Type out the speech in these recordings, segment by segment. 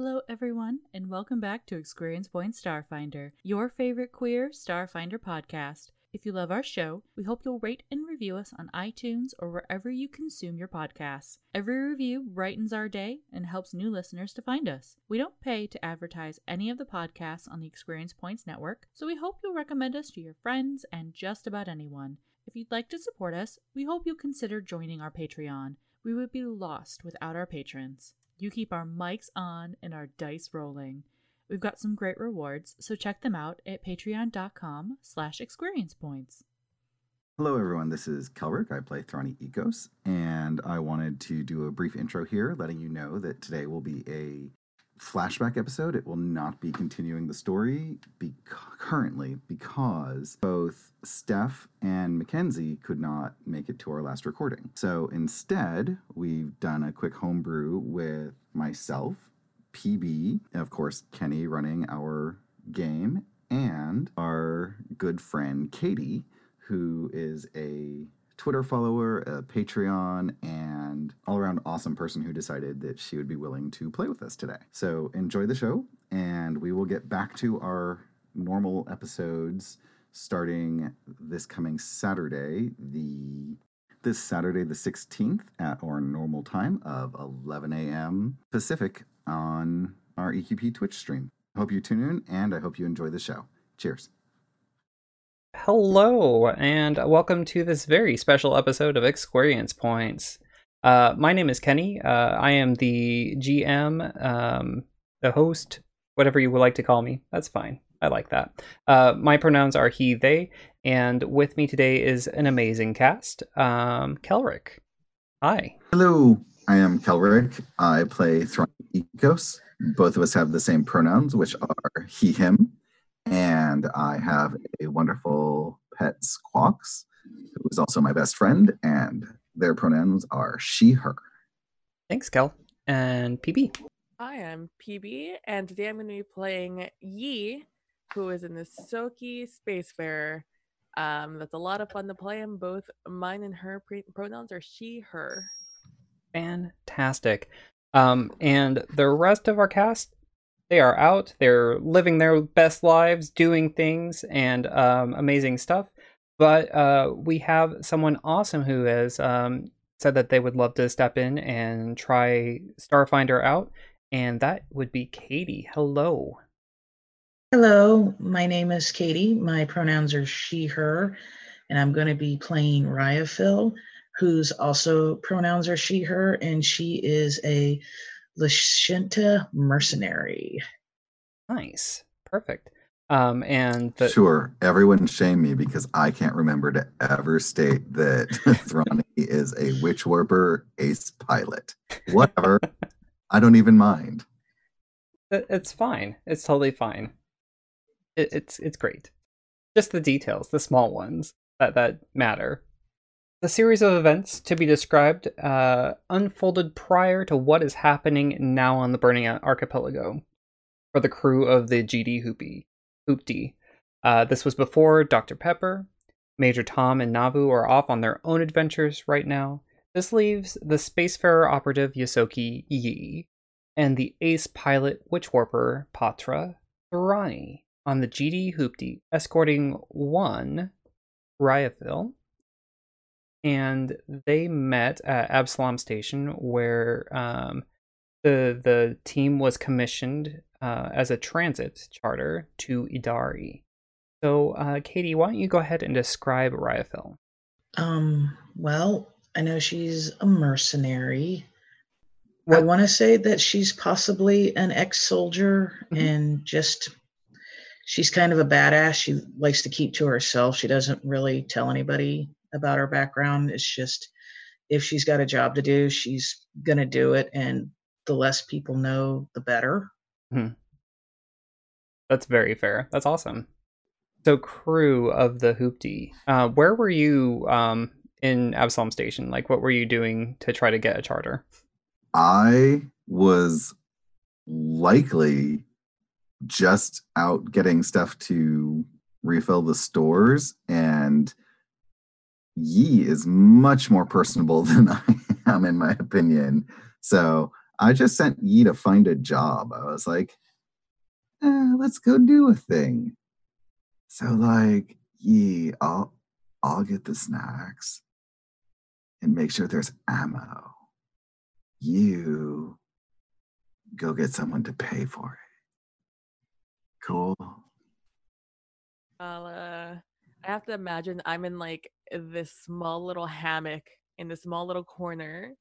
Hello, everyone, and welcome back to Experience Point Starfinder, your favorite queer Starfinder podcast. If you love our show, we hope you'll rate and review us on iTunes or wherever you consume your podcasts. Every review brightens our day and helps new listeners to find us. We don't pay to advertise any of the podcasts on the Experience Points network, so we hope you'll recommend us to your friends and just about anyone. If you'd like to support us, we hope you'll consider joining our Patreon. We would be lost without our patrons. You keep our mics on and our dice rolling. We've got some great rewards, so check them out at patreon.com slash experience points. Hello, everyone. This is Kelrick. I play Thrani Ecos, and I wanted to do a brief intro here, letting you know that today will be a flashback episode. It will not be continuing the story be- currently because both Steph and Mackenzie could not make it to our last recording. So instead, we've done a quick homebrew with myself, PB, and of course, Kenny running our game, and our good friend Katie, who is a Twitter follower, a Patreon, and all around awesome person who decided that she would be willing to play with us today. So enjoy the show, and we will get back to our normal episodes starting this coming Saturday, the this Saturday the 16th at our normal time of 11 a.m. Pacific on our EQP Twitch stream. Hope you tune in and I hope you enjoy the show. Cheers. Hello, and welcome to this very special episode of Experience Points. Uh, my name is Kenny. Uh, I am the GM, um, the host, whatever you would like to call me. That's fine. I like that. Uh, my pronouns are he, they, and with me today is an amazing cast. Um, Kelrick. Hi. Hello, I am Kelrick. I play Thrani Ecos. Both of us have the same pronouns, which are he, him. And I have a wonderful pet Squawks, who is also my best friend, and their pronouns are she, her. Thanks, Kel. And PB. Hi, I'm PB, and today I'm going to be playing Yi, who is in the Ysoki Spacefarer. Um, that's a lot of fun to play, and both mine and her pre- pronouns are she, her. Fantastic. Um, and the rest of our cast, they are out. They're living their best lives, doing things, and um, amazing stuff. But uh, we have someone awesome who has um, said that they would love to step in and try Starfinder out, and that would be Katie. Hello. Hello, my name is Katie. My pronouns are she, her, and I'm going to be playing Ryaphil, whose also pronouns are she, her, and she is a Lashunta mercenary. Nice. Perfect. Um, and the, Sure, everyone shame me because I can't remember to ever state that Thrani is a witch warper ace pilot. Whatever. I don't even mind. it's fine. It's totally fine. It, it's it's great. Just the details, the small ones that that matter. The series of events to be described uh, unfolded prior to what is happening now on the Burning Archipelago for the crew of the GD Hoopy. Hoopty. Uh, this was before Dr. Pepper. Major Tom and Navu are off on their own adventures right now. This leaves the Spacefarer operative Ysoki Yi and the ace pilot Witch Warper Patra Thrani on the GD Hoopty, escorting one Ryaphil and they met at Absalom Station, where um, the the team was commissioned uh, as a transit charter to Idari. So, uh, Katie, why don't you go ahead and describe Ryaphil? Um, well, I know she's a mercenary. I want to say that she's possibly an ex-soldier Mhm. and just she's kind of a badass. She likes to keep to herself. She doesn't really tell anybody about her background. It's just if she's got a job to do, she's gonna do it, and the less people know, the better. That's very fair. That's awesome. So, crew of the Hoopty, uh, where were you um, in Absalom Station? Like, what were you doing to try to get a charter? I was likely just out getting stuff to refill the stores, and Yi is much more personable than I am, in my opinion. So I just sent Yi to find a job. I was like, eh, let's go do a thing. So like, Yi, I'll I'll get the snacks and make sure there's ammo. You go get someone to pay for it. Cool. I'll, uh, I have to imagine I'm in like this small little hammock in this small little corner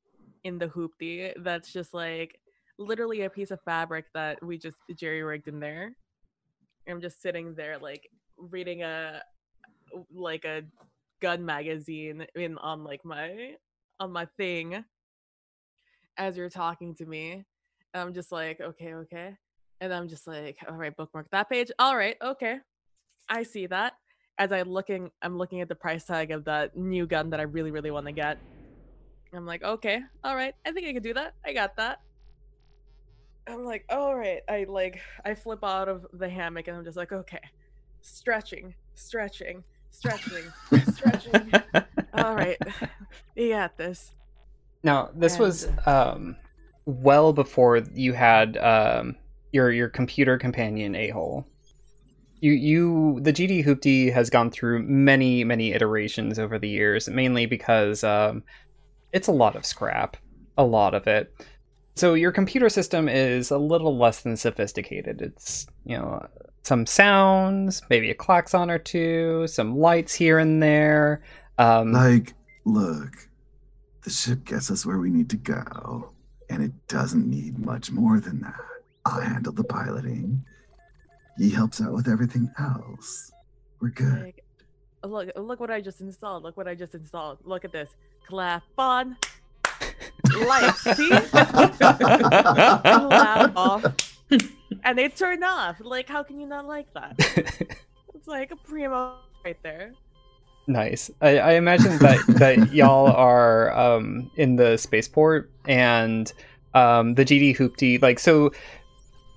in the hoopty that's just like literally a piece of fabric that we just jerry rigged in there. I'm just sitting there like reading a like a gun magazine in on like my on my thing as you're talking to me. And I'm just like, okay, okay. And I'm just like, all right, bookmark that page. All right, okay. I see that. As I looking I'm looking at the price tag of that new gun that I really, really want to get. I'm like, okay, all right, I think I can do that. I got that. I'm like, all right. I like I flip out of the hammock and I'm just like, okay, stretching, stretching, stretching, stretching. all right, you got this. Now, this was um, well before you had um, your your computer companion a hole. You you the GD Hoopty has gone through many many iterations over the years, mainly because um, it's a lot of scrap, a lot of it. So your computer system is a little less than sophisticated. It's you know some sounds, maybe a klaxon or two, some lights here and there. Um, Like, look, the ship gets us where we need to go, and it doesn't need much more than that. I'll handle the piloting. He helps out with everything else. We're good. Like, look, look what I just installed. Look what I just installed. Look at this. Clap on. Lights. See? Clap off. And they turn off. Like, how can you not like that? It's like a primo right there. Nice. I, I imagine that that y'all are um, in the spaceport and um, the GD Hoopty. Like, so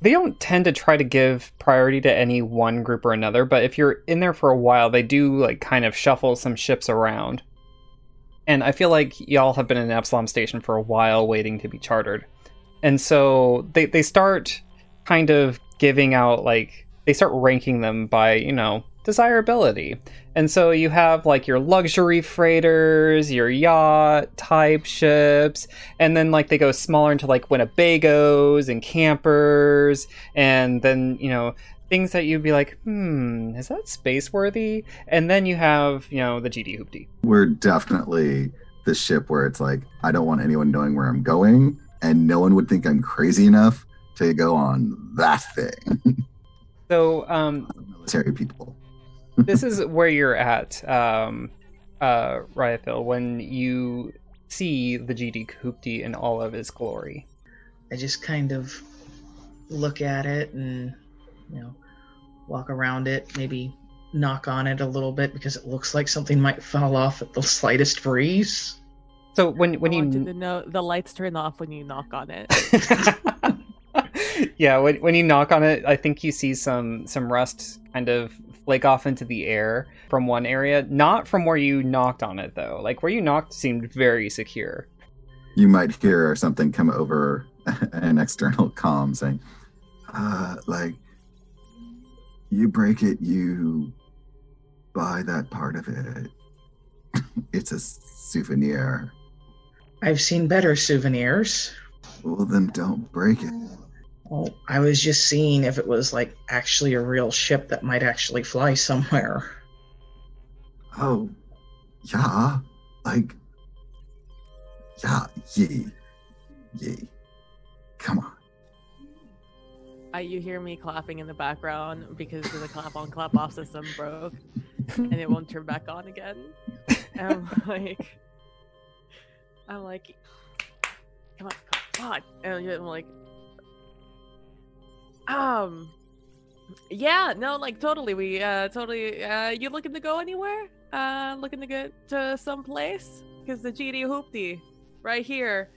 they don't tend to try to give priority to any one group or another. But if you're in there for a while, they do like kind of shuffle some ships around. And I feel like y'all have been in Absalom Station for a while, waiting to be chartered. And so they they start kind of giving out like they start ranking them by you know desirability. And so you have like your luxury freighters, your yacht type ships, and then like they go smaller into like Winnebagos and campers, and then you know things that you'd be like, hmm, is that space worthy? And then you have you know the GD Hoopty. We're definitely the ship where it's like, I don't want anyone knowing where I'm going, and no one would think I'm crazy enough to go on that thing. So um, Military people. This is where you're at, um, uh, Ryaphil, when you see the GD Hoopty in all of his glory. I just kind of look at it and, you know, walk around it, maybe knock on it a little bit because it looks like something might fall off at the slightest breeze. So when when I you want you to know the lights turn off when you knock on it. yeah, when when you knock on it, I think you see some some rust kind of flake off into the air from one area, not from where you knocked on it though. Like where you knocked seemed very secure. You might hear something come over an external comm saying, uh, like, you break it, you buy that part of it. it's a souvenir. I've seen better souvenirs. Well, then don't break it. Well, I was just seeing if it was like actually a real ship that might actually fly somewhere. Oh, yeah. Like, yeah, ye. Ye. Come on. Uh, you hear me clapping in the background because the clap on clap off system broke and it won't turn back on again. And I'm like, I'm like, come on, come on. And I'm like, um, yeah, no, like totally. We uh totally. Uh, you looking to go anywhere? Uh, looking to get to some place? Because the GD Hoopty, right here.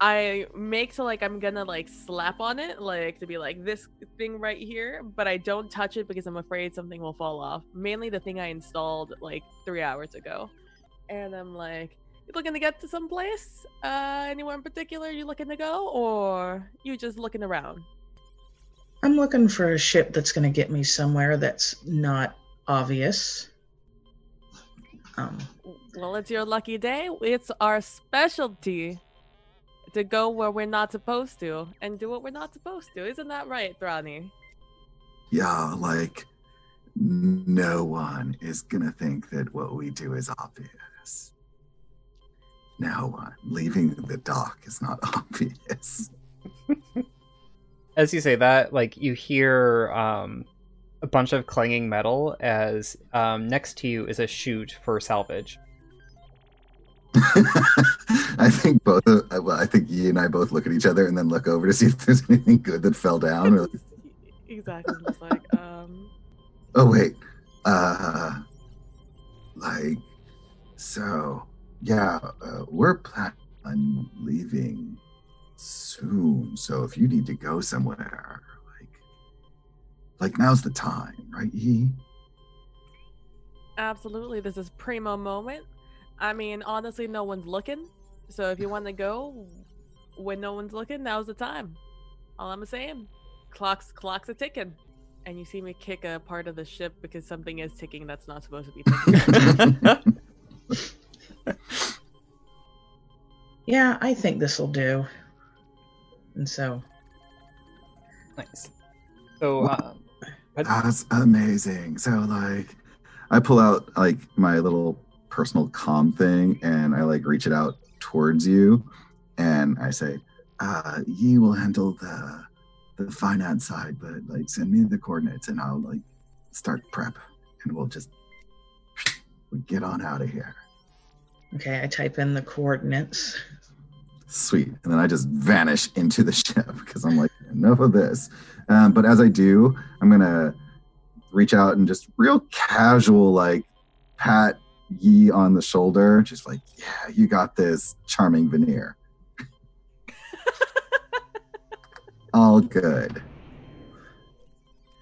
I make so like I'm gonna like slap on it, like to be like this thing right here, but I don't touch it because I'm afraid something will fall off. Mainly the thing I installed like three hours ago. And I'm like, You looking to get to some place? Uh, anywhere in particular you looking to go, or you just looking around? I'm looking for a ship that's going to get me somewhere that's not obvious. Um, Well, it's your lucky day. It's our specialty to go where we're not supposed to and do what we're not supposed to. Isn't that right, Thrani? Yeah, like no one is gonna think that what we do is obvious. No one. Leaving the dock is not obvious. As you say that, like you hear um, a bunch of clanging metal as um, next to you is a chute for salvage. I think both. Of, uh, well, I think Yi and I both look at each other and then look over to see if there's anything good that fell down. We're exactly. Just like, um, oh wait, uh, like, so yeah, uh, we're planning on leaving soon. So if you need to go somewhere, like, like now's the time, right, Yi? absolutely. This is primo moment. I mean, honestly, no one's looking. So if you want to go when no one's looking, now's the time. All I'm saying, clocks clocks are ticking, and you see me kick a part of the ship because something is ticking that's not supposed to be ticking. yeah, I think this will do. And so, Nice. So, um, but- That's amazing. So like I pull out like my little personal comm thing and I like reach it out towards you and I say, uh, Yi will handle the the finance side, but like send me the coordinates and I'll like start prep and we'll just we get on out of here. okay, I type in the coordinates. Sweet. And then I just vanish into the ship because I'm like, enough of this. Um, but as I do, I'm going to reach out and just real casual, like pat Yi on the shoulder, just like, yeah, you got this charming veneer. All good.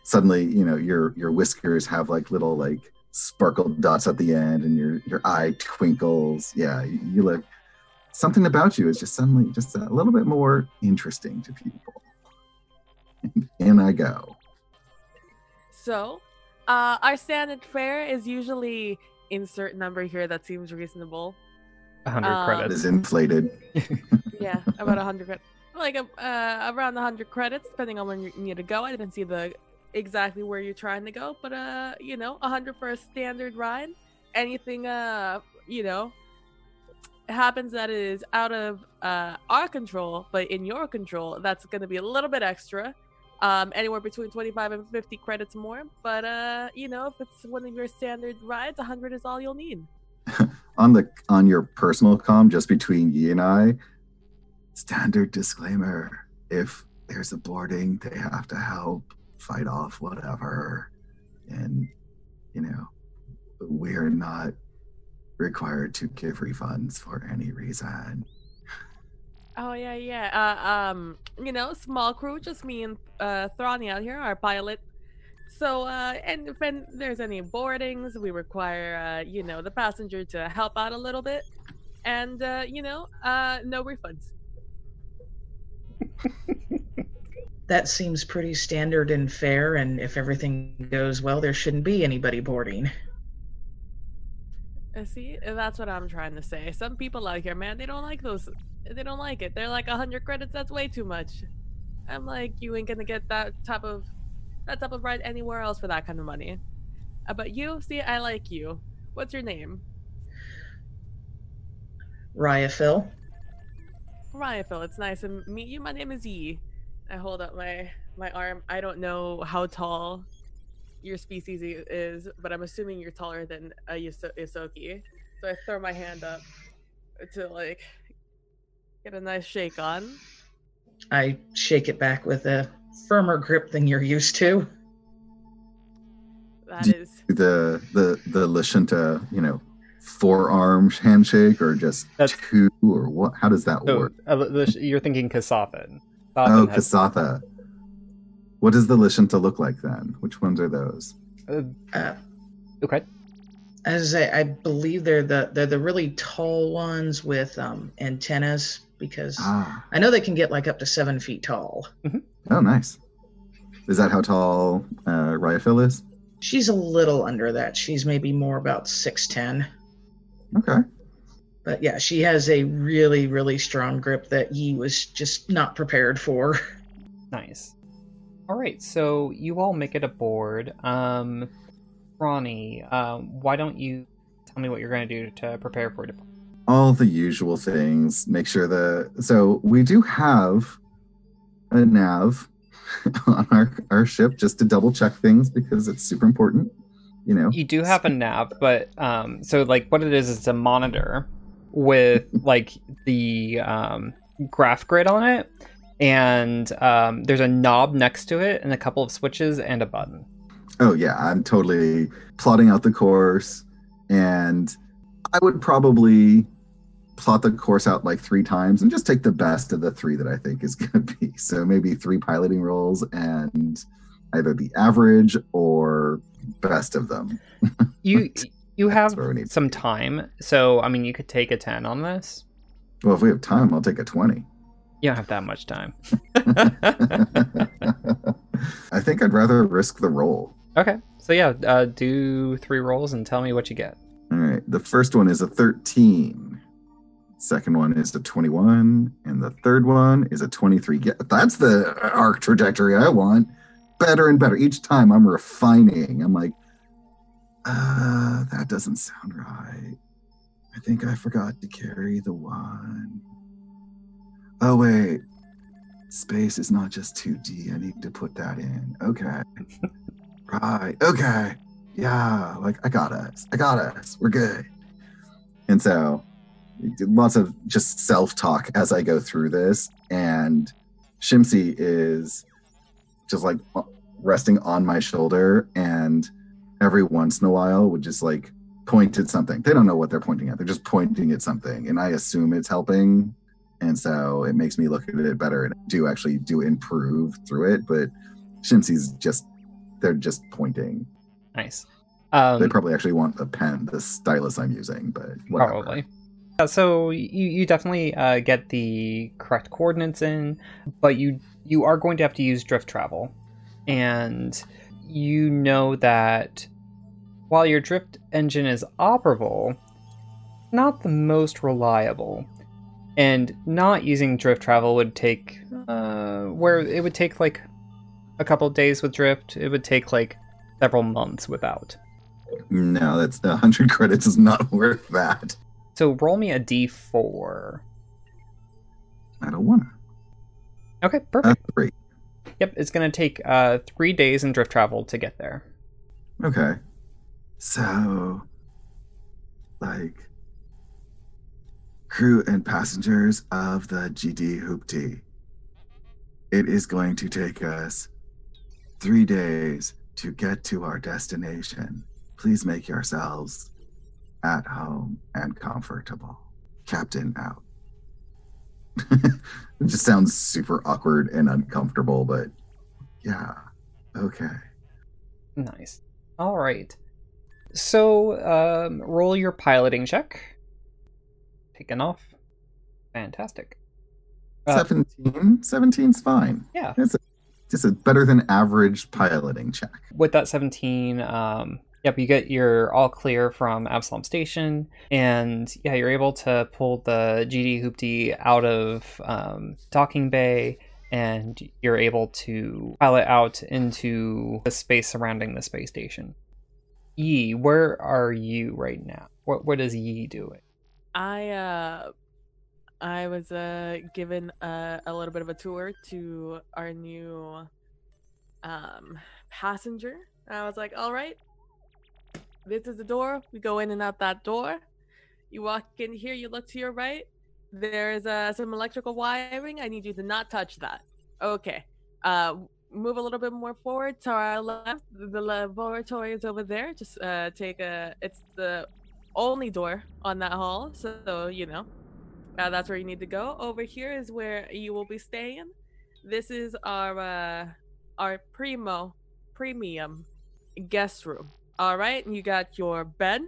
Suddenly, you know, your your whiskers have like little like sparkled dots at the end and your your eye twinkles. Yeah, you, you look something about you is just suddenly just a little bit more interesting to people. And I go. So, uh, our standard fare is usually insert number here that seems reasonable. 100 Um, credits. is inflated. Yeah, about a hundred credits, like uh, around a hundred credits, depending on when you need to go. I didn't see the exactly where you're trying to go, but uh, you know, a hundred for a standard ride. Anything uh, you know, happens that is out of uh our control, but in your control, that's gonna be a little bit extra. Um, anywhere between 25 and 50 credits more. But uh, you know, if it's one of your standard rides, 100 is all you'll need. On the on your personal com, just between Yi and I, standard disclaimer. If there's a boarding, they have to help fight off whatever. And you know, we're not required to give refunds for any reason. Oh yeah, yeah. Uh, um, you know, small crew, just me and uh, Thrani out here, our pilot. So, uh, and if an- there's any boardings, we require, uh, you know, the passenger to help out a little bit, and uh, you know, uh, no refunds. That seems pretty standard and fair, and if everything goes well, there shouldn't be anybody boarding. Uh, see, Uh, that's what I'm trying to say. Some people out here, man, they don't like those. They don't like it. They're like a hundred credits. That's way too much. I'm like, you ain't gonna get that type of that type of ride anywhere else for that kind of money. Uh, but you, see, I like you. What's your name? Raya Phil. Ryan Phil. It's nice to meet you. My name is Yi. I hold up my my arm. I don't know how tall your species is, but I'm assuming you're taller than a Iso- Ysoki. So I throw my hand up to like get a nice shake on. I shake it back with a firmer grip than you're used to. That is The the the Lashunta, you know, forearm handshake or just That's- two or what? How does that So, work? uh, the you're thinking Kasathan. Oh, Kasathan has- Kasatha. What does the Lashunta look like then? Which ones are those? uh, Uh, okay. As I, say, I believe they're the they're the really tall ones with um, antennas because Ah, I know they can get like up to seven feet tall. oh, nice. Is that how tall uh, Ryaphil is? She's a little under that. She's maybe more about six ten. Okay. But yeah, she has a really really strong grip that Yi was just not prepared for. Nice. All right, so you all make it aboard. Um, Ronnie, um, why don't you tell me what you're going to do to prepare for departure? all the usual things. Make sure the so we do have a nav on our our ship just to double check things because it's super important. You know. You do have a nav, but um, so like what it is is a monitor with like the um, graph grid on it, and um, there's a knob next to it, and a couple of switches and a button. Oh yeah, I'm totally plotting out the course, and I would probably plot the course out like three times and just take the best of the three that I think is going to be. So maybe three piloting rolls and either the average or best of them. You you have where we need to some time, so I mean you could take a ten on this. Well, if we have time, I'll take a 20. You don't have that much time. I think I'd rather risk the roll. Okay, so yeah, uh, do three rolls and tell me what you get. All right. The first one is a 13. Second one is a 21. And the third one is a 23. That's the arc trajectory I want. Better and better. Each time I'm refining. I'm like, uh, that doesn't sound right. I think I forgot to carry the one. Oh, wait. Space is not just 2D. I need to put that in. Okay. right. Okay yeah, like I got us. I got us. We're good. And so lots of just self-talk as I go through this. And Shimsy is just like resting on my shoulder and every once in a while would just like point at something. They don't know what they're pointing at. They're just pointing at something. And I assume it's helping. And so it makes me look at it better and do actually do improve through it. But Shimsy's just they're just pointing. Nice. Um, They probably actually want the pen, the stylus I'm using, but whatever. Probably. Uh, so you, you definitely uh, get the correct coordinates in, but you you are going to have to use drift travel, and you know that while your drift engine is operable, not the most reliable, and not using drift travel would take uh, where it would take like a couple days with drift. It would take like several months without. No, that's a hundred credits is not worth that. So roll me a d4. I don't wanna. Okay, perfect. That's great. Yep, it's gonna take uh three days in drift travel to get there. Okay. So like crew and passengers of the GD Hoopty. It is going to take us three days to get to our destination. Please make yourselves at home and comfortable. Captain out. it just sounds super awkward and uncomfortable, but yeah. Okay. Nice. All right. So, um, roll your piloting check. Taken off. Fantastic. Uh, 17 17's fine Yeah. it's a, just a better than average piloting check With that 17, um, yep, you get your all clear from Absalom Station, and yeah, you're able to pull the GD Hoopty out of um, docking bay, and you're able to pilot out into the space surrounding the space station. Yi, where are you right now? What what is Yi doing? I uh I was uh given a, a little bit of a tour to our new um passenger. I was like, all right, this is the door. We go in and out that door. You walk in here, you look to your right. There is uh, some electrical wiring. I need you to not touch that. Okay. Uh move a little bit more forward to our left. The laboratory is over there. Just uh take a it's the only door on that hall. So, you know, uh, that's where you need to go. Over here is where you will be staying. This is our uh, our primo premium guest room. All right, and you got your bed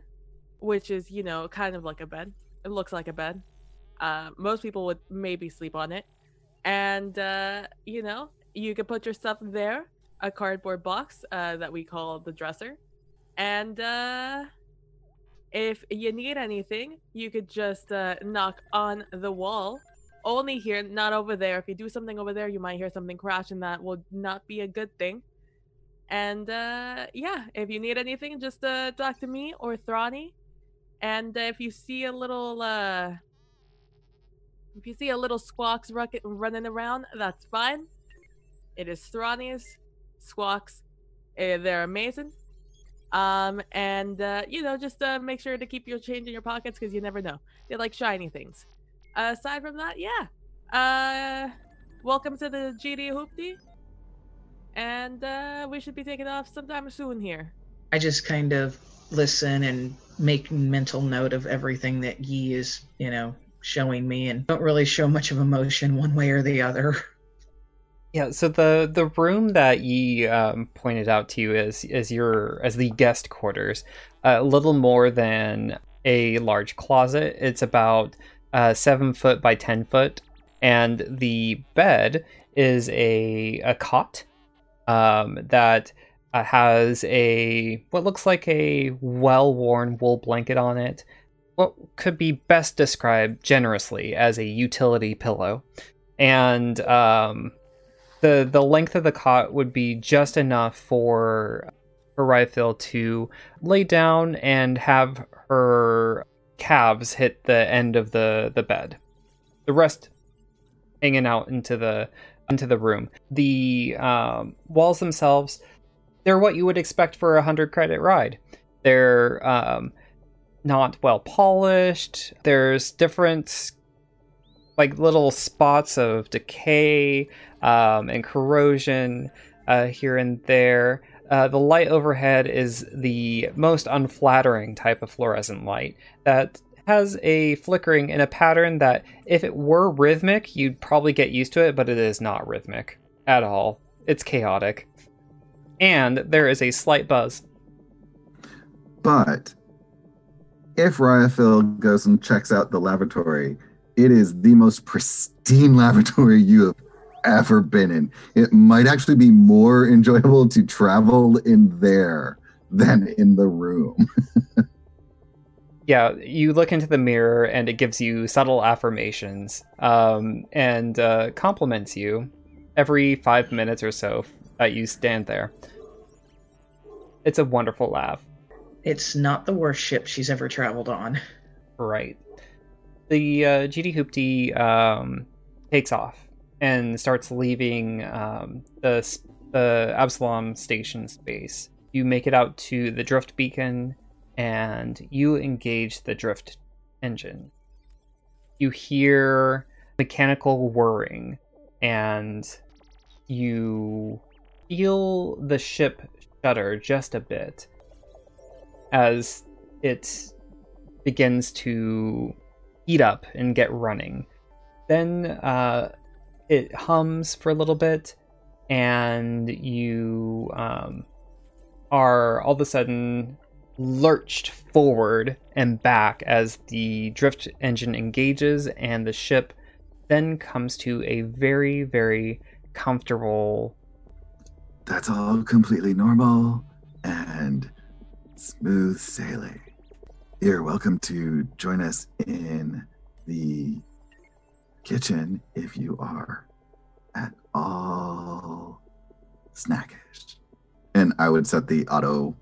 which is you know kind of like a bed. It looks like a bed. Uh, most people would maybe sleep on it, and uh, you know you can put your stuff there. A cardboard box uh, that we call the dresser, and uh, if you need anything, you could just uh, knock on the wall. Only here, not over there. If you do something over there, you might hear something crash, and that will not be a good thing. And uh, yeah, if you need anything, just uh, talk to me or Thrani. And uh, if you see a little, uh, if you see a little squawks ruck- running around, that's fine. It is Thrani's squawks. Uh, they're amazing. Um, and uh, you know, just uh, make sure to keep your change in your pockets because you never know. They like shiny things. aside from that, yeah. Uh, welcome to the GD Hoopty and uh, we should be taking off sometime soon here. I just kind of listen and make mental note of everything that Yi is, you know, showing me, and don't really show much of emotion one way or the other. Yeah, so the the room that Yi um, pointed out to you as as your as the guest quarters, uh, a little more than a large closet. It's about uh, seven foot by ten foot, and the bed is a a cot um, that uh, has a what looks like a well-worn wool blanket on it. What could be best described generously as a utility pillow, and um, the the length of the cot would be just enough for for Ryaphil to lay down and have her calves hit the end of the the bed. The rest hanging out into the into the room. The um, walls themselves, they're what you would expect for a 100 credit ride. They're um, not well polished. There's different, like, little spots of decay um, and corrosion uh, here and there. Uh, the light overhead is the most unflattering type of fluorescent light that has a flickering in a pattern that, if it were rhythmic, you'd probably get used to it, but it is not rhythmic at all. It's chaotic. And there is a slight buzz. But if Ryaphil goes and checks out the lavatory, it is the most pristine lavatory you have ever been in. It might actually be more enjoyable to travel in there than in the room. yeah, you look into the mirror and it gives you subtle affirmations um, and uh, compliments you every five minutes or so that you stand there. It's a wonderful laugh. It's not the worst ship she's ever traveled on. Right. The uh, GD Hoopty um, takes off and starts leaving um, the the Absalom station space. You make it out to the drift beacon and you engage the drift engine. You hear mechanical whirring and you feel the ship shudder just a bit as it begins to heat up and get running. Then uh, it hums for a little bit, and you um, are all of a sudden lurched forward and back as the drift engine engages and the ship then comes to a very, very comfortable. That's all completely normal and smooth sailing. You're welcome to join us in the kitchen if you are at all snackish. And I would set the auto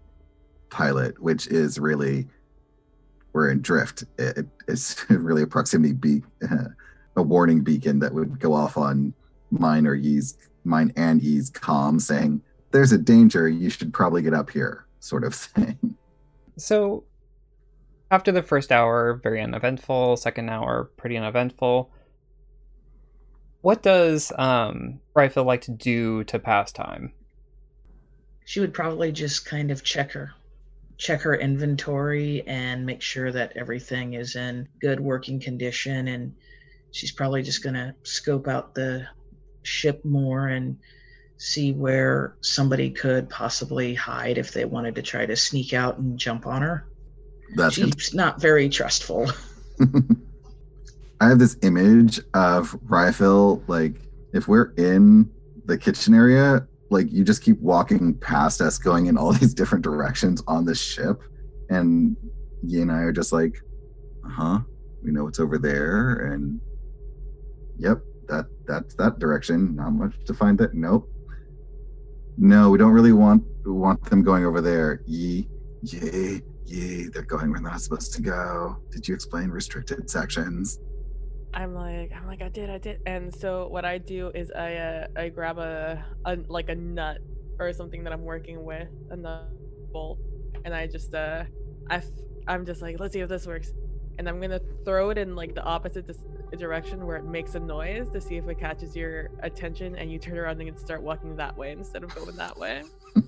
pilot, which is really we're in drift. It, it's really a proximity be a warning beacon that would go off on mine or Yi's mine and Yi's com saying there's a danger. You should probably get up here, sort of thing. So after the first hour, very uneventful. Second hour, pretty uneventful. What does um, Ryaphil like to do to pass time? She would probably just kind of check her check her inventory and make sure that everything is in good working condition and she's probably just going to scope out the ship more and see where somebody could possibly hide if they wanted to try to sneak out and jump on her That's good. She's not very trustful. I have this image of Ryaphil, like if we're in the kitchen area, like you just keep walking past us, going in all these different directions on the ship, and you and I are just like, uh huh, we know what's over there, and yep, that that's that direction. Not much to find that. Nope. No, we don't really want want them going over there. Ye, yay, yee. They're going where they're not supposed to go. Did you explain restricted sections? I'm like, I'm like, I did, I did. And so what I do is I uh, I grab a, a like a nut or something that I'm working with, a nut bolt, and I just uh, I f- I'm just like, let's see if this works, and I'm gonna throw it in like the opposite dis- direction where it makes a noise to see if it catches your attention, and you turn around and start walking that way instead of going that way.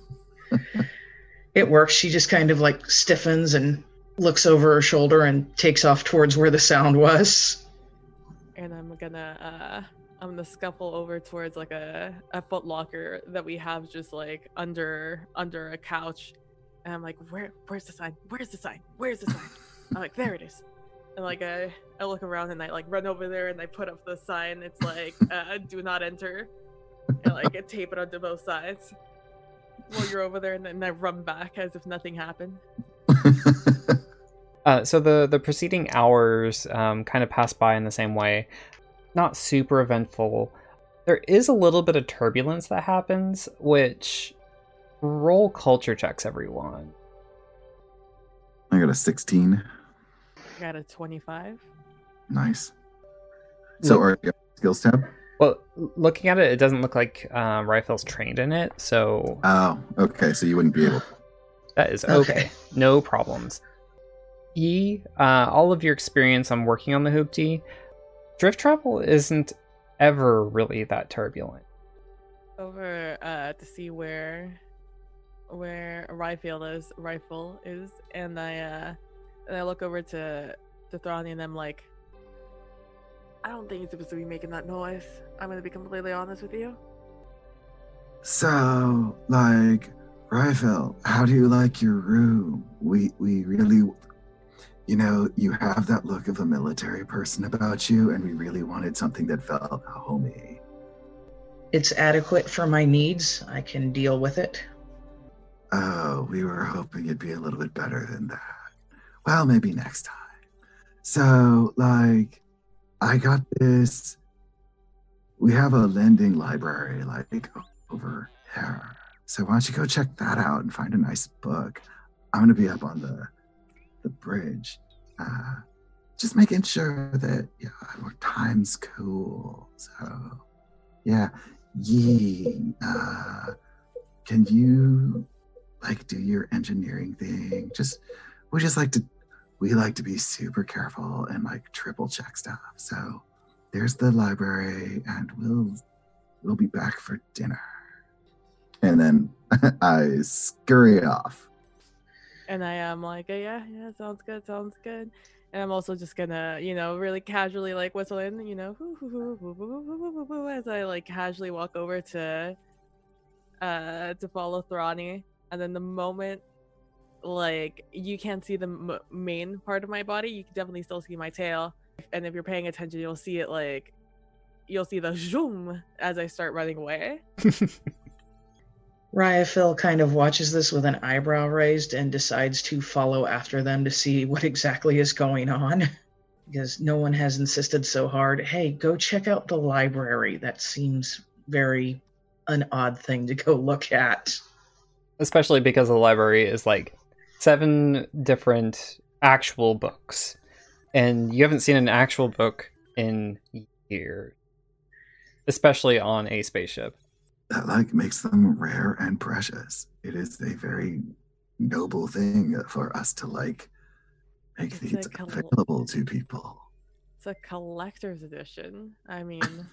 It works. She just kind of like stiffens and looks over her shoulder and takes off towards where the sound was. And I'm gonna uh I'm gonna scuffle over towards like a, a foot locker that we have just like under under a couch. And I'm like, where where's the sign? Where's the sign? Where's the sign? I'm like, there it is. And like I I look around and I like run over there and I put up the sign. It's like uh, do not enter. And like I tape it onto both sides. While you're over there and then I run back as if nothing happened. Uh, so the the preceding hours um, kind of pass by in the same way, not super eventful. There is a little bit of turbulence that happens, which roll culture checks everyone. I got a 16. I got a 25. Nice. So, are you skills tab? Well, looking at it, it doesn't look like um, Ryaphil's trained in it, so Oh, okay. So you wouldn't be able. that is Okay. okay. No problems. E, uh, all of your experience on working on the hoopty, drift travel isn't ever really that turbulent. over uh to see where where rifle is rifle is and i uh and i look over to to Thrani and i'm like i don't think he's supposed to be making that noise i'm gonna be completely honest with you So, like, Ryaphil, how do you like your room? We we really, you know, you have that look of a military person about you, and we really wanted something that felt homey. It's adequate for my needs. I can deal with it. Oh, we were hoping it'd be a little bit better than that. Well, maybe next time. So, like, I got this. We have a lending library, like, over there. So why don't you go check that out and find a nice book? I'm gonna be up on the the bridge, uh, just making sure that yeah, our time's cool. So, yeah, yee. Uh, can you like do your engineering thing? Just we just like to we like to be super careful and like triple check stuff. So there's the library, and we'll we'll be back for dinner. And then I scurry off and I am like, oh, yeah, yeah, sounds good, sounds good. And I'm also just gonna, you know, really casually like whistle in, you know, as I like casually walk over to uh to follow Thrani. And then the moment like you can't see the m- main part of my body, you can definitely still see my tail. And if you're paying attention, you'll see it like you'll see the zoom as I start running away. Ryaphil kind of watches this with an eyebrow raised and decides to follow after them to see what exactly is going on. Because no one has insisted so hard, hey, go check out the library. That seems very an odd thing to go look at. Especially because the library is like seven different actual books, and you haven't seen an actual book in years, especially on a spaceship. That like makes them rare and precious. It is a very noble thing for us to like make It's these available to people. it's a collector's edition i mean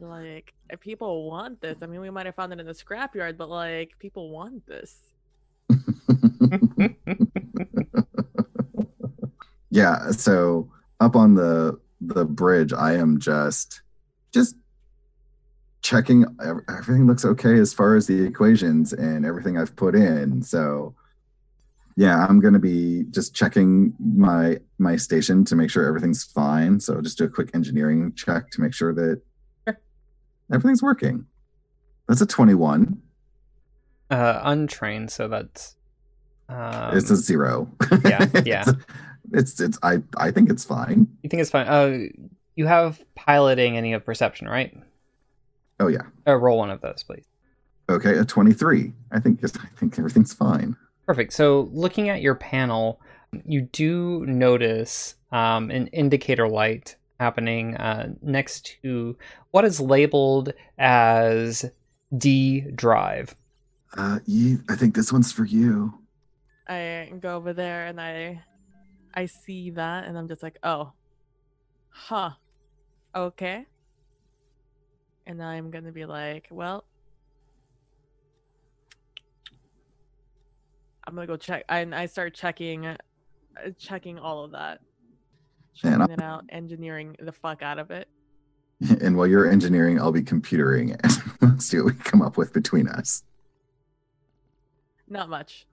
like if people want this i mean we might have found it in the scrapyard but like people want this yeah so up on the the bridge i am just just checking everything looks okay as far as the equations and everything i've put in so Yeah, I'm gonna be just checking my my station to make sure everything's fine. So just do a quick engineering check to make sure that everything's working. That's a 21. Uh, untrained, so that's. Um, it's a zero. yeah, yeah. it's, it's it's I I think it's fine. You think it's fine? Uh, you have piloting and you have perception, right? Oh yeah. Uh, roll one of those, please. Okay, a 23. I think I think everything's fine. Perfect. So looking at your panel, you do notice um, an indicator light happening uh, next to what is labeled as D drive. Uh, Yi, I think this one's for you. I go over there and I I see that and I'm just like, oh. Huh. Okay. And I'm gonna be like, well, I'm gonna go check. I I start checking, uh, checking all of that, And it out, engineering the fuck out of it. And while you're engineering, I'll be computering it. Let's see what we come up with between us. Not much.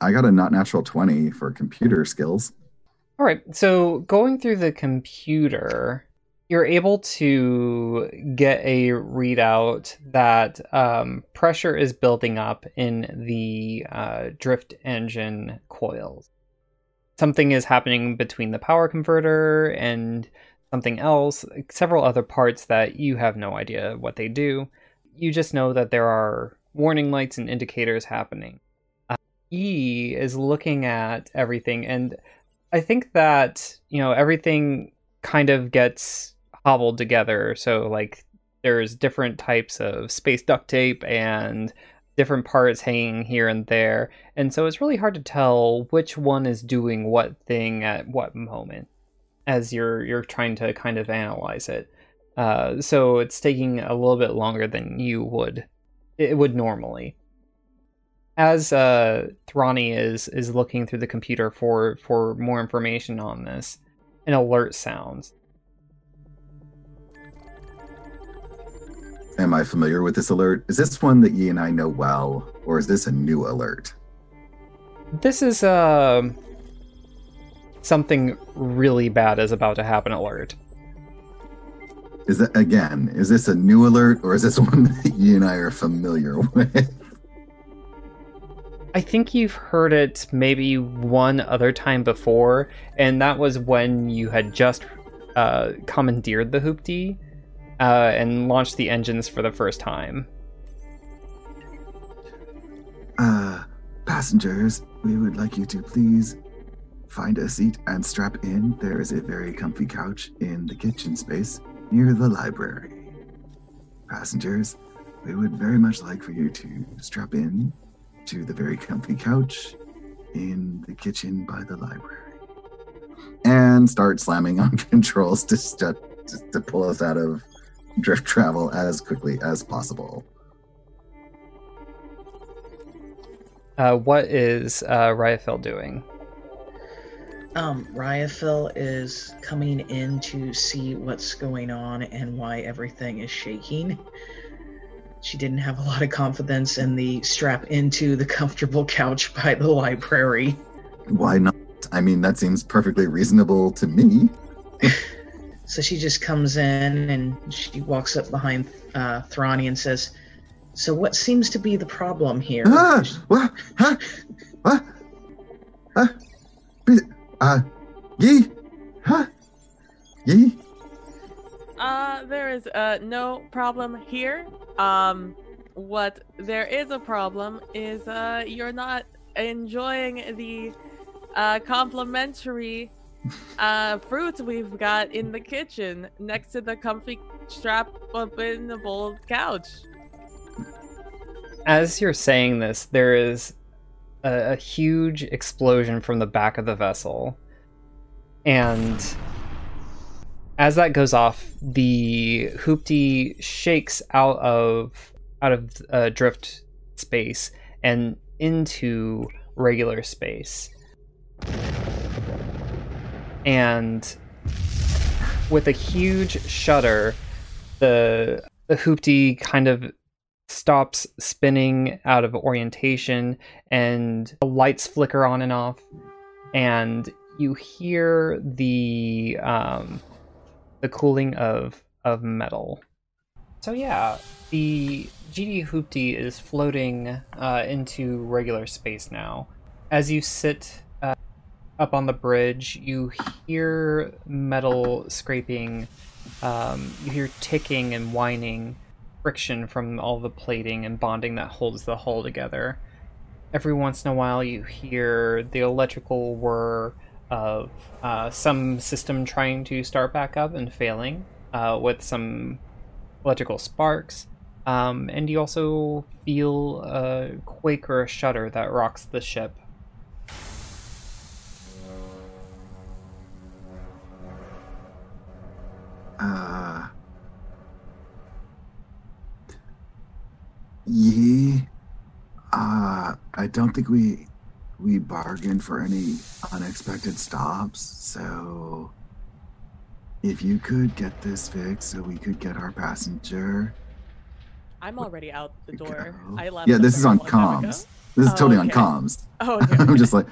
I got a not natural 20 for computer skills. All right. So going through the computer, you're able to get a readout that um, pressure is building up in the uh, drift engine coils. Something is happening between the power converter and something else, several other parts that you have no idea what they do. You just know that there are warning lights and indicators happening. Uh, e is looking at everything, and I think that, you know, everything kind of gets hobbled together. So, like, there's different types of space duct tape and different parts hanging here and there. And so it's really hard to tell which one is doing what thing at what moment as you're you're trying to kind of analyze it. Uh, so it's taking a little bit longer than you would it would normally. As uh, Thrani is is looking through the computer for for more information on this, an alert sounds. Am I familiar with this alert? Is this one that Yi and I know well, or is this a new alert? This is uh, something really bad is about to happen alert. Is that again? Is this a new alert, or is this one that Yi and I are familiar with? I think you've heard it maybe one other time before, and that was when you had just uh, commandeered the Hoopty uh, and launch the engines for the first time. Uh, passengers, we would like you to please find a seat and strap in. There is a very comfy couch in the kitchen space near the library. Passengers, we would very much like for you to strap in to the very comfy couch in the kitchen by the library. And start slamming on controls to, st- to pull us out of drift travel as quickly as possible. Uh, what is uh, Ryaphil doing? Um, Ryaphil is coming in to see what's going on and why everything is shaking. She didn't have a lot of confidence in the strap into the comfortable couch by the library. Why not? I mean, that seems perfectly reasonable to me. So she just comes in and she walks up behind uh, Thrani and says, "So what seems to be the problem here?" Ah, what? Huh? What? Huh? Be- Uh, Yi? Huh? Yi? Uh, there is uh no problem here. Um, what there is a problem is uh you're not enjoying the uh complimentary uh fruits we've got in the kitchen next to the comfy strap up in the bowl couch. As you're saying this, there is a, a huge explosion from the back of the vessel. And as that goes off, the hoopty shakes out of out of uh, drift space and into regular space. And with a huge shudder, the the hoopty kind of stops spinning out of orientation and the lights flicker on and off. And you hear the um, the cooling of of metal. So yeah the gd hoopty is floating uh, into regular space now. As you sit up on the bridge you hear metal scraping um, you hear ticking and whining friction from all the plating and bonding that holds the hull together. Every once in a while, you hear the electrical whir of uh, some system trying to start back up and failing uh, with some electrical sparks. Um, and you also feel a quake or a shudder that rocks the ship. Yi, uh, I don't think we we bargained for any unexpected stops. So, if you could get this fixed, so we could get our passenger. I'm already out the door. go. I left. Yeah, this is on long time ago. comms. This is Oh, totally on comms. Oh, okay. I'm just like,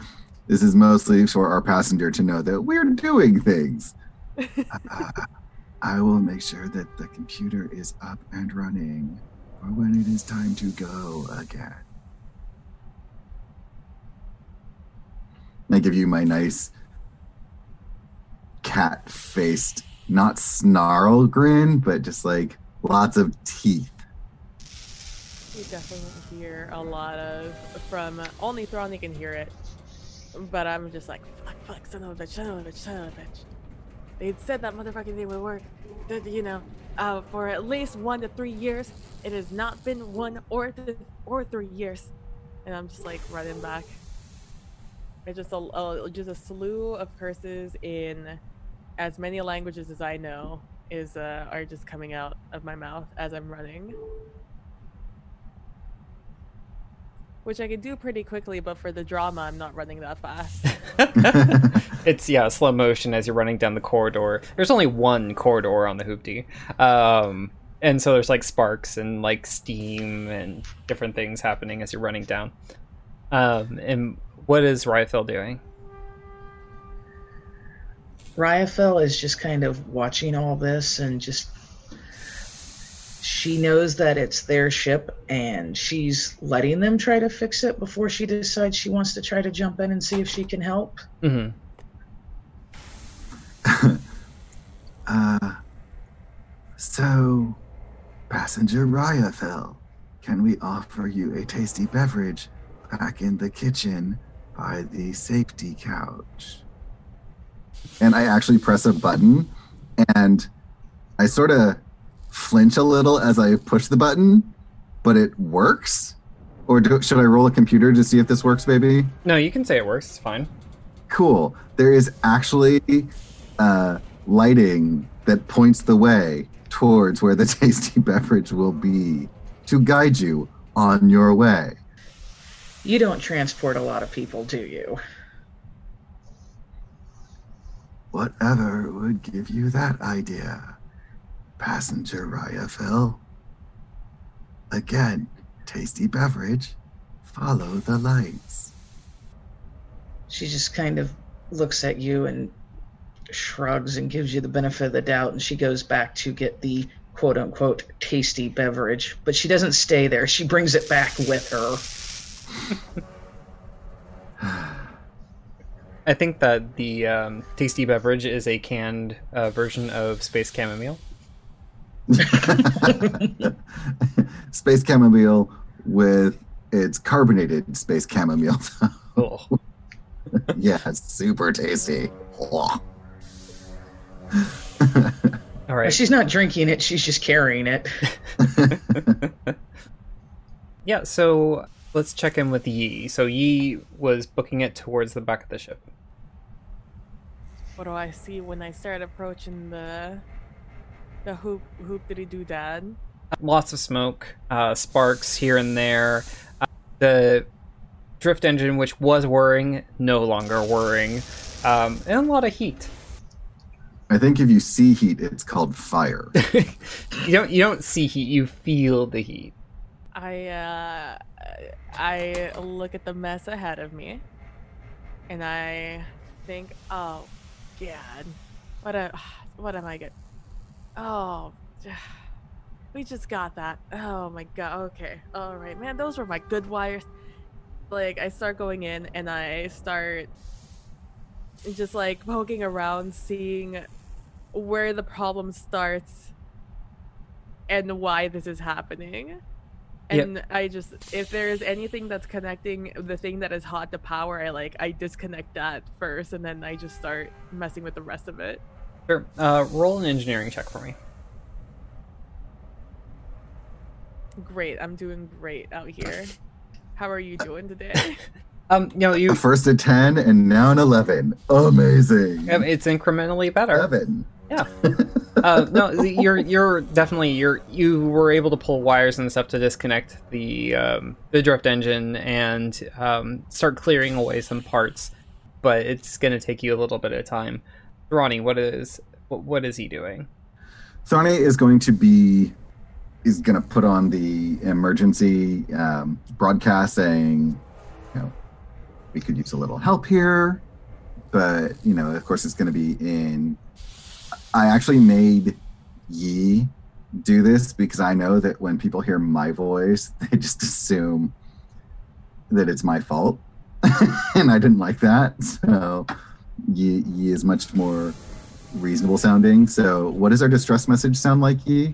this is mostly for our passenger to know that we're doing things. Uh, I will make sure that the computer is up and running for when it is time to go again. I give you my nice cat faced, not snarl grin, but just like lots of teeth. You definitely hear a lot of from only Thrani can hear it, but I'm just like fuck, fuck, son of a bitch, son of a bitch, son of a bitch. They said that motherfucking thing would work. That you know, uh, for at least one to three years. It has not been one or th- or three years, and I'm just like running back. It's just a, a just a slew of curses in as many languages as I know is uh, are just coming out of my mouth as I'm running. Which I can do pretty quickly, but for the drama, I'm not running that fast. it's yeah, slow motion as you're running down the corridor. There's only one corridor on the hoopty, um, and so there's like sparks and like steam and different things happening as you're running down. Um, and what is Ryaphil doing? Ryaphil is just kind of watching all this and just she knows that it's their ship and she's letting them try to fix it before she decides she wants to try to jump in and see if she can help. hmm Uh, so, passenger Ryaphil, can we offer you a tasty beverage back in the kitchen by the safety couch? And I actually press a button, and I sort of flinch a little as I push the button, but it works. Or do, should I roll a computer to see if this works, baby? No, you can say it works. It's fine. cool. There is actually uh, lighting that points the way towards where the tasty beverage will be to guide you on your way. You don't transport a lot of people, do you? Whatever would give you that idea, passenger Ryaphil. Again, tasty beverage. Follow the lights. She just kind of looks at you and shrugs and gives you the benefit of the doubt and she goes back to get the quote unquote tasty beverage but she doesn't stay there she brings it back with her I think that the um, tasty beverage is a canned uh, version of space chamomile. space chamomile with its carbonated space chamomile. Cool. yeah, super tasty. All But right. she's not drinking it she's just carrying it Yeah, so let's check in with Yi. So Yi was booking it towards the back of the ship. what do I see when I start approaching the the hoop hoop did he do dad? Lots of smoke, uh, sparks here and there. Uh, the drift engine, which was whirring, no longer whirring, um, and a lot of heat. I think if you see heat, it's called fire. you don't you don't see heat, you feel the heat. I uh, I look at the mess ahead of me, and I think, oh, God, what a what am I get? Oh, we just got that. Oh my God. Okay. All right, man. Those were my good wires. Like I start going in and I start just like poking around, seeing where the problem starts and why this is happening. Yep. And I just if there's anything that's connecting the thing that is hot to power, I like I disconnect that first and then I just start messing with the rest of it. Sure. Uh, roll an engineering check for me. Great, I'm doing great out here. How are you doing today? Um, you know, you First a 10 and now an 11. Amazing. it's incrementally better. 11. Yeah. uh, no, you're you're definitely you're you were able to pull wires and stuff to disconnect the um, the drift engine and um, start clearing away some parts, but it's going to take you a little bit of time. Thrani, what is what, what is he doing? Thrani is going to be is going to put on the emergency um, broadcast saying, you know, we could use a little help here, but you know, of course, it's going to be in. I actually made Yi do this because I know that when people hear my voice, they just assume that it's my fault, and I didn't like that. So Yi, is much more reasonable sounding. So, what does our distress message sound like, Yi?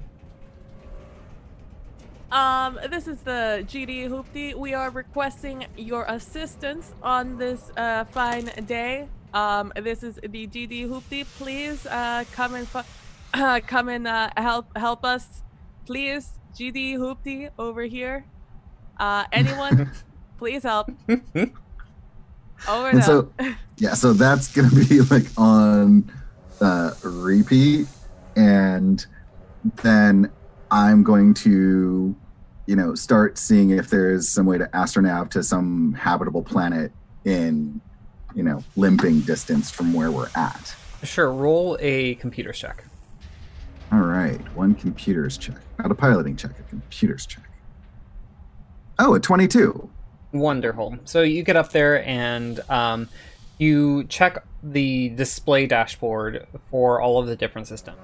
Um, this is the GD Hoopty. We are requesting your assistance on this uh, fine day. Um, this is the GD Hoopty. Please uh, come and uh, come and uh, help help us, please. GD Hoopty over here. Uh, anyone, please help. Over And now. so- Yeah, so that's gonna be like on uh, repeat, and then I'm going to, you know, start seeing if there's some way to astronav to some habitable planet in, you know, limping distance from where we're at. Sure, roll a computer check. All right, one computers check, not a piloting check, a computers check. Oh, a 22. Wonderful. So you get up there and um, you check the display dashboard for all of the different systems.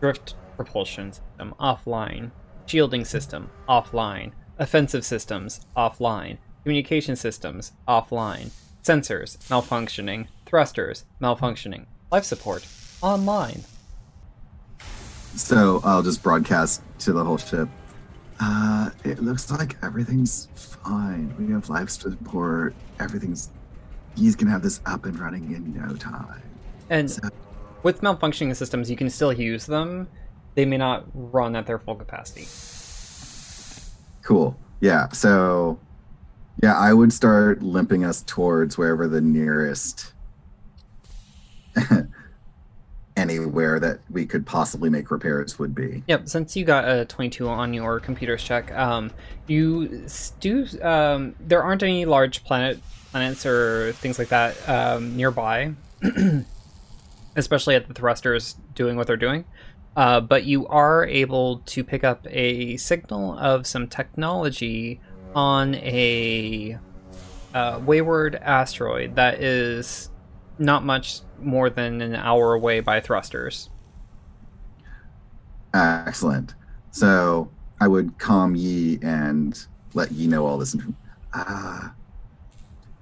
Drift propulsion system offline, shielding system offline, offensive systems offline, communication systems offline, sensors malfunctioning, thrusters malfunctioning, life support online. So I'll just broadcast to the whole ship. Uh, it looks like everything's fine. We have life support. Everything's. He's gonna have this up and running in no time. And So- with malfunctioning systems, you can still use them. They may not run at their full capacity. Cool. Yeah. So, yeah, I would start limping us towards wherever the nearest anywhere that we could possibly make repairs would be. Yep. Since you got a 22 on your computer's check, um, you do. Um, there aren't any large planet planets or things like that um, nearby, especially at the thrusters doing what they're doing. Uh, but you are able to pick up a signal of some technology on a uh, wayward asteroid that is not much more than an hour away by thrusters. Excellent. So I would calm Yi and let Yi know all this. Inf- uh,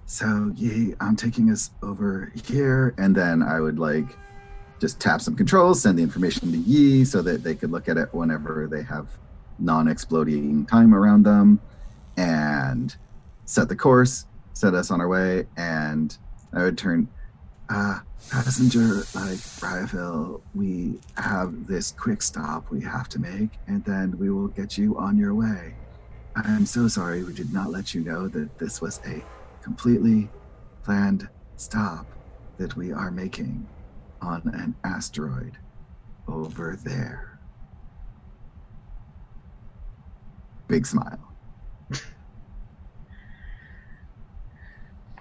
so Yi, I'm taking us over here, and then I would like just tap some controls, send the information to Yi so that they could look at it whenever they have non-exploding time around them, and set the course, set us on our way, and I would turn. Uh, passenger like Ryaphil, we have this quick stop we have to make, and then we will get you on your way. I'm so sorry we did not let you know that this was a completely planned stop that we are making on an asteroid over there. Big smile.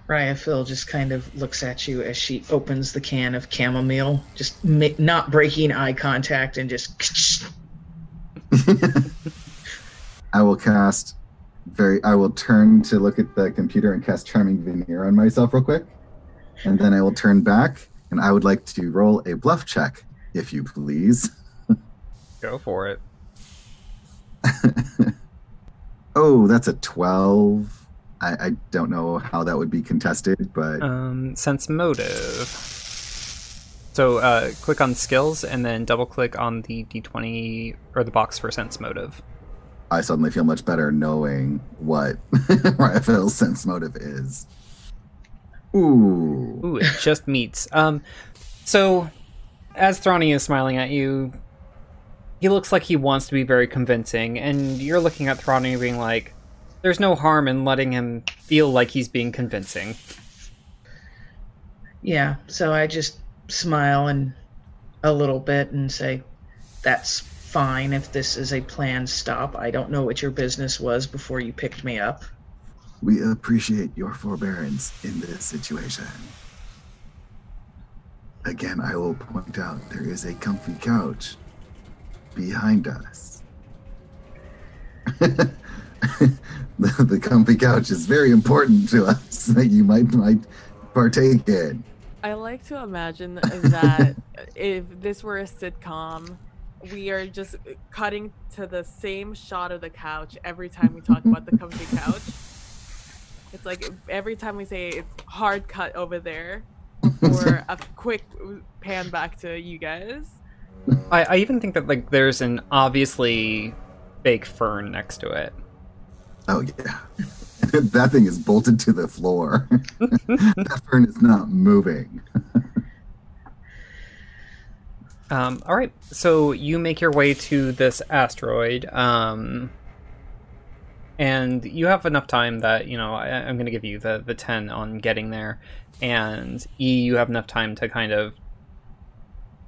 Ryaphil just kind of looks at you as she opens the can of chamomile, just ma- not breaking eye contact and just. I will cast very. I will turn to look at the computer and cast Charming Veneer on myself real quick, and then I will turn back and I would like to roll a bluff check, if you please. Go for it. oh, that's a twelve. I, I don't know how that would be contested, but Um, sense motive. So uh, click on skills and then double click on the d20 or the box for sense motive. I suddenly feel much better knowing what Ryaphil's sense motive is. Ooh. Ooh, it just meets. Um, so as Thrani is smiling at you, he looks like he wants to be very convincing, and you're looking at Thrani being like, "There's no harm in letting him feel like he's being convincing." Yeah, so I just smile and a little bit and say, "That's fine if this is a planned stop. I don't know what your business was before you picked me up." We appreciate your forbearance in this situation. Again, I will point out there is a comfy couch behind us. the, the comfy couch is very important to us that you might might partake in. I like to imagine that if this were a sitcom, we are just cutting to the same shot of the couch every time we talk about the comfy couch. It's like every time we say it's hard cut over there, or a quick pan back to you guys. I, I even think that like there's an obviously fake fern next to it. Oh yeah. that thing is bolted to the floor. that fern is not moving. Um, all right, so you make your way to this asteroid, um, and you have enough time that you know I, I'm going to give you the the ten on getting there, and E, you have enough time to kind of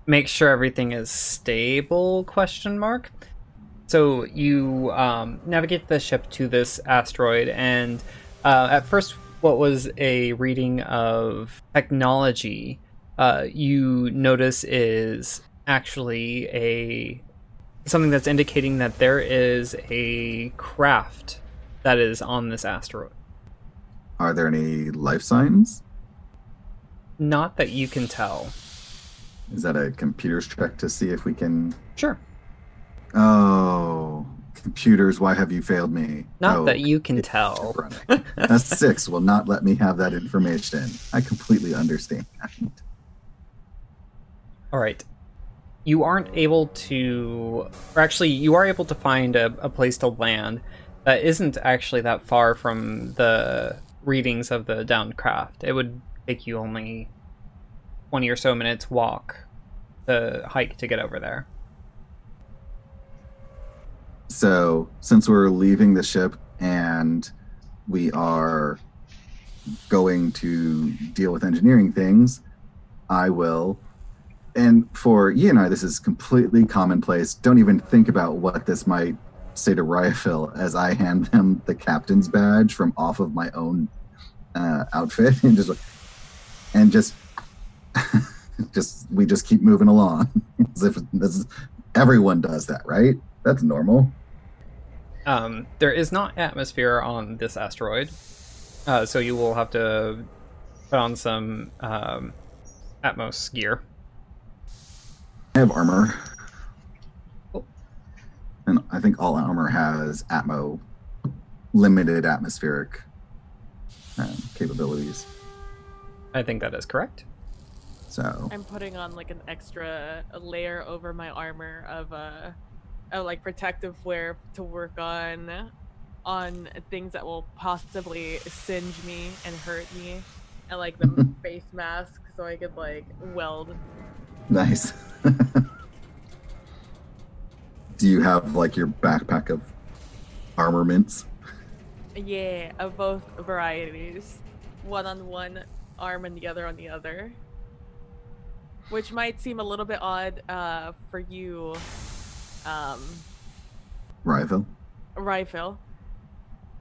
make sure everything is stable? Question mark. So you um, navigate the ship to this asteroid, and uh, at first, what was a reading of technology, uh, you notice is actually a something that's indicating that there is a craft that is on this asteroid. Are there any life signs? Not that you can tell. Is that a computer's check to see if we can? Sure. Oh, computers, why have you failed me? Not Oh, that you can tell. A six will not let me have that information. I completely understand. All right. You aren't able to, or actually, you are able to find a, a place to land that isn't actually that far from the readings of the downed craft. It would take you only 20 or so minutes walk the hike to get over there. So, since we're leaving the ship and we are going to deal with engineering things, I will. And for you and I, this is completely commonplace. Don't even think about what this might say to Ryaphil as I hand them the captain's badge from off of my own uh, outfit, and just and just just we just keep moving along as if this is, everyone does that, right? That's normal. Um, there is not atmosphere on this asteroid, uh, so you will have to put on some um, Atmos gear. I have armor. Cool. And I think all armor has Atmo limited atmospheric um, capabilities. I think that is correct. So I'm putting on like an extra layer over my armor of uh, a like protective wear to work on on things that will possibly singe me and hurt me, and like the face mask so I could like weld. nice. Do you have like your backpack of armaments? Yeah, of both varieties, one on one arm and the other on the other. Which might seem a little bit odd uh, for you, um, Rifle? Rifle.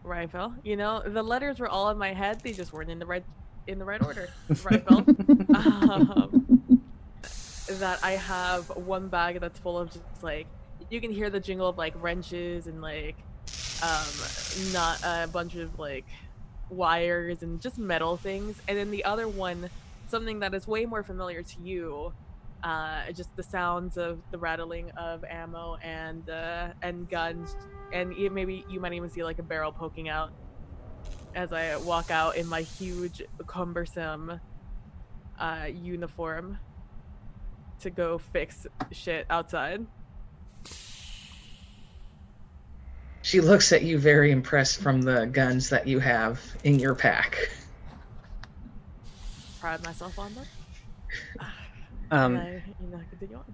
Rifle. You know, the letters were all in my head. They just weren't in the right in the right order. Rifle. um, that I have one bag that's full of just like you can hear the jingle of like wrenches and like um, not a bunch of like wires and just metal things. And then the other one, something that is way more familiar to you, uh, just the sounds of the rattling of ammo and uh, and guns, and maybe you might even see like a barrel poking out as I walk out in my huge, cumbersome uh, uniform to go fix shit outside. She looks at you very impressed from the guns that you have in your pack. Pride myself on them. Um, I, you know, continue on.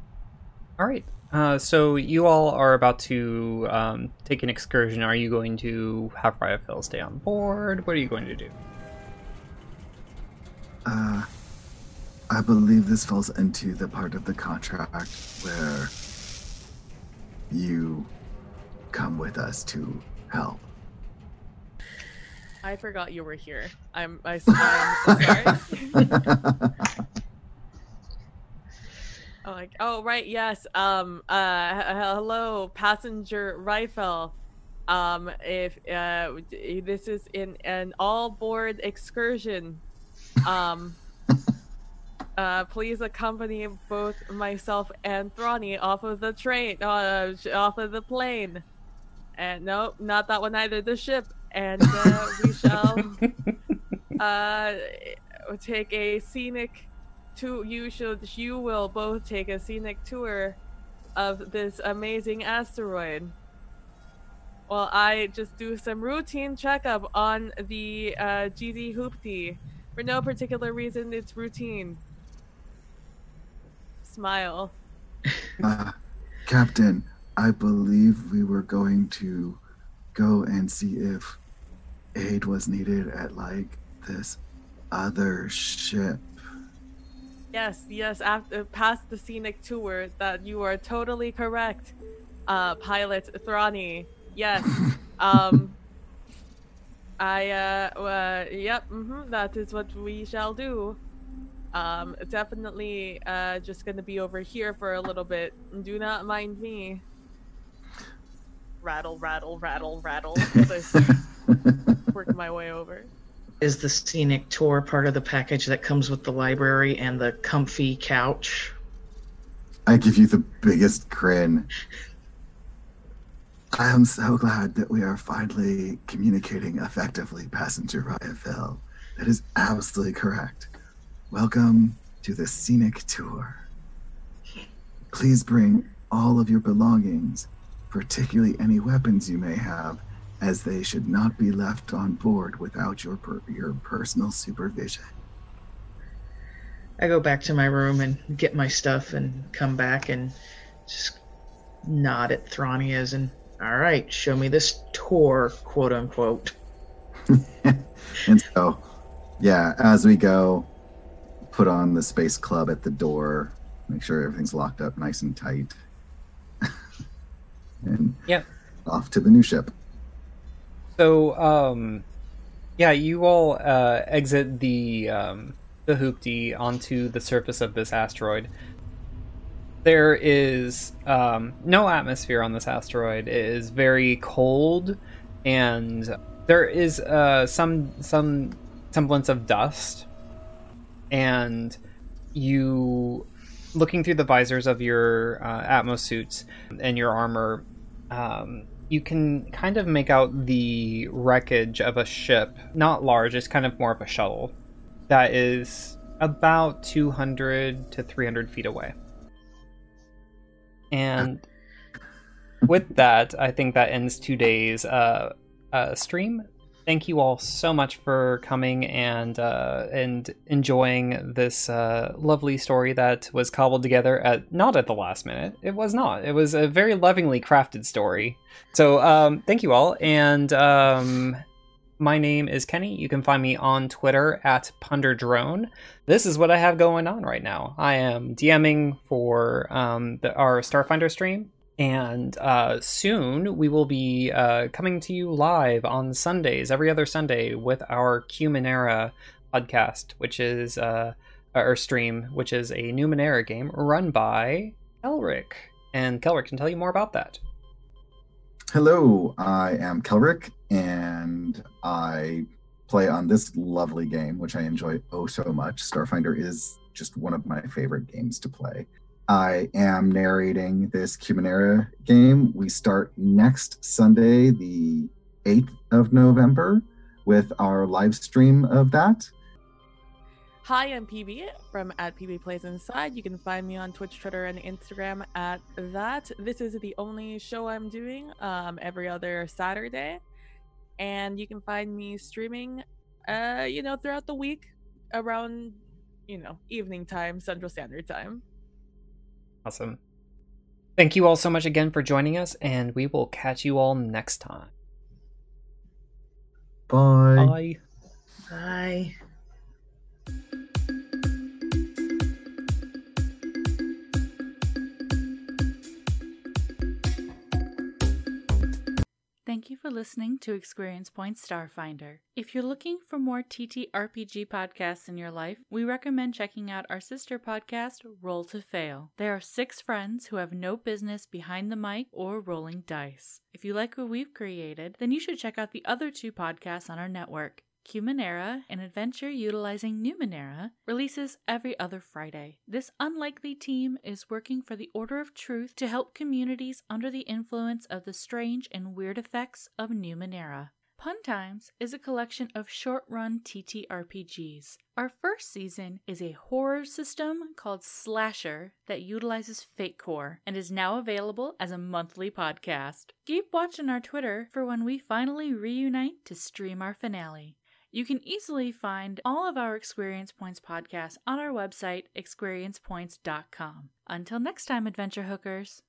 all right. Uh, so you all are about to um, take an excursion. Are you going to have Ryaphil stay on board? What are you going to do? Uh, I believe this falls into the part of the contract where you come with us to help. I forgot you were here. I'm, I, I'm sorry. Oh, like, oh right, yes. Um, uh, hello, passenger Rifle. Um, if uh, this is in an all-board excursion, um, uh, please accompany both myself and Thrani off of the train, uh, off of the plane. And no, not that one either. The ship, and uh, we shall uh, take a scenic to you should you will both take a scenic tour of this amazing asteroid while I just do some routine checkup on the uh, GD Hoopty. For no particular reason, it's routine. Smile. Uh, Captain, I believe we were going to go and see if aid was needed at like this other ship. Yes, yes, after past the scenic tour, that you are totally correct. Uh, pilot Thrani. Yes. um, I, uh, uh yep, hmm that is what we shall do. Um, definitely, uh, just gonna be over here for a little bit. Do not mind me. Rattle, rattle, rattle, rattle. As I start working my way over. Is the scenic tour part of the package that comes with the library and the comfy couch? I give you the biggest grin. I am so glad that we are finally communicating effectively, Passenger Ryaphil. That is absolutely correct. Welcome to the scenic tour. Please bring all of your belongings, particularly any weapons you may have, as they should not be left on board without your per- your personal supervision. I go back to my room and get my stuff and come back and just nod at Thrani as in, all right, show me this tour, quote unquote. and so, yeah, as we go, put on the space club at the door, make sure everything's locked up nice and tight, and Yep. off to the new ship. So, um, yeah, you all uh, exit the um, the hoopty onto the surface of this asteroid. There is um, no atmosphere on this asteroid. It is very cold, and there is uh, some some semblance of dust. And you, looking through the visors of your uh, Atmos suits and your armor, um, you can kind of make out the wreckage of a ship. Not large, it's kind of more of a shuttle that is about 200 to 300 feet away. And with that, I think that ends today's uh, uh, stream. Thank you all so much for coming and uh, and enjoying this uh, lovely story that was cobbled together at not at the last minute. It was not. It was a very lovingly crafted story. So um, thank you all, and um, my name is Kenny. You can find me on Twitter at PunderDrone. This is what I have going on right now. I am DMing for um, the, our Starfinder stream, and uh, soon we will be uh, coming to you live on Sundays, every other Sunday, with our Cumanera podcast, which is uh, our stream, which is a Numenera game run by Kelric, and Kelric can tell you more about that. Hello, I am Kelric, and I play on this lovely game, which I enjoy oh so much. Starfinder is just one of my favorite games to play. I am narrating this Cumanera game. We start next Sunday, the 8th of November, with our live stream of that. Hi, I'm PB from at PB Plays Inside. You can find me on Twitch, Twitter, and Instagram at that. This is the only show I'm doing um, every other Saturday, and you can find me streaming, uh, you know, throughout the week around, you know, evening time, Central Standard Time. Awesome. Thank you all so much again for joining us, and we will catch you all next time. Bye. Bye. Bye. Thank you for listening to Experience Point Starfinder. If you're looking for more TTRPG podcasts in your life, we recommend checking out our sister podcast, Roll to Fail. There are six friends who have no business behind the mic or rolling dice. If you like what we've created, then you should check out the other two podcasts on our network. Cumanera, an adventure utilizing Numenera, releases every other Friday. This unlikely team is working for the Order of Truth to help communities under the influence of the strange and weird effects of Numenera. Pun Times is a collection of short run TTRPGs. Our first season is a horror system called Slasher that utilizes Fate Core and is now available as a monthly podcast. Keep watching our Twitter for when we finally reunite to stream our finale. You can easily find all of our Experience Points podcasts on our website, experiencepoints.com. Until next time, adventure hookers.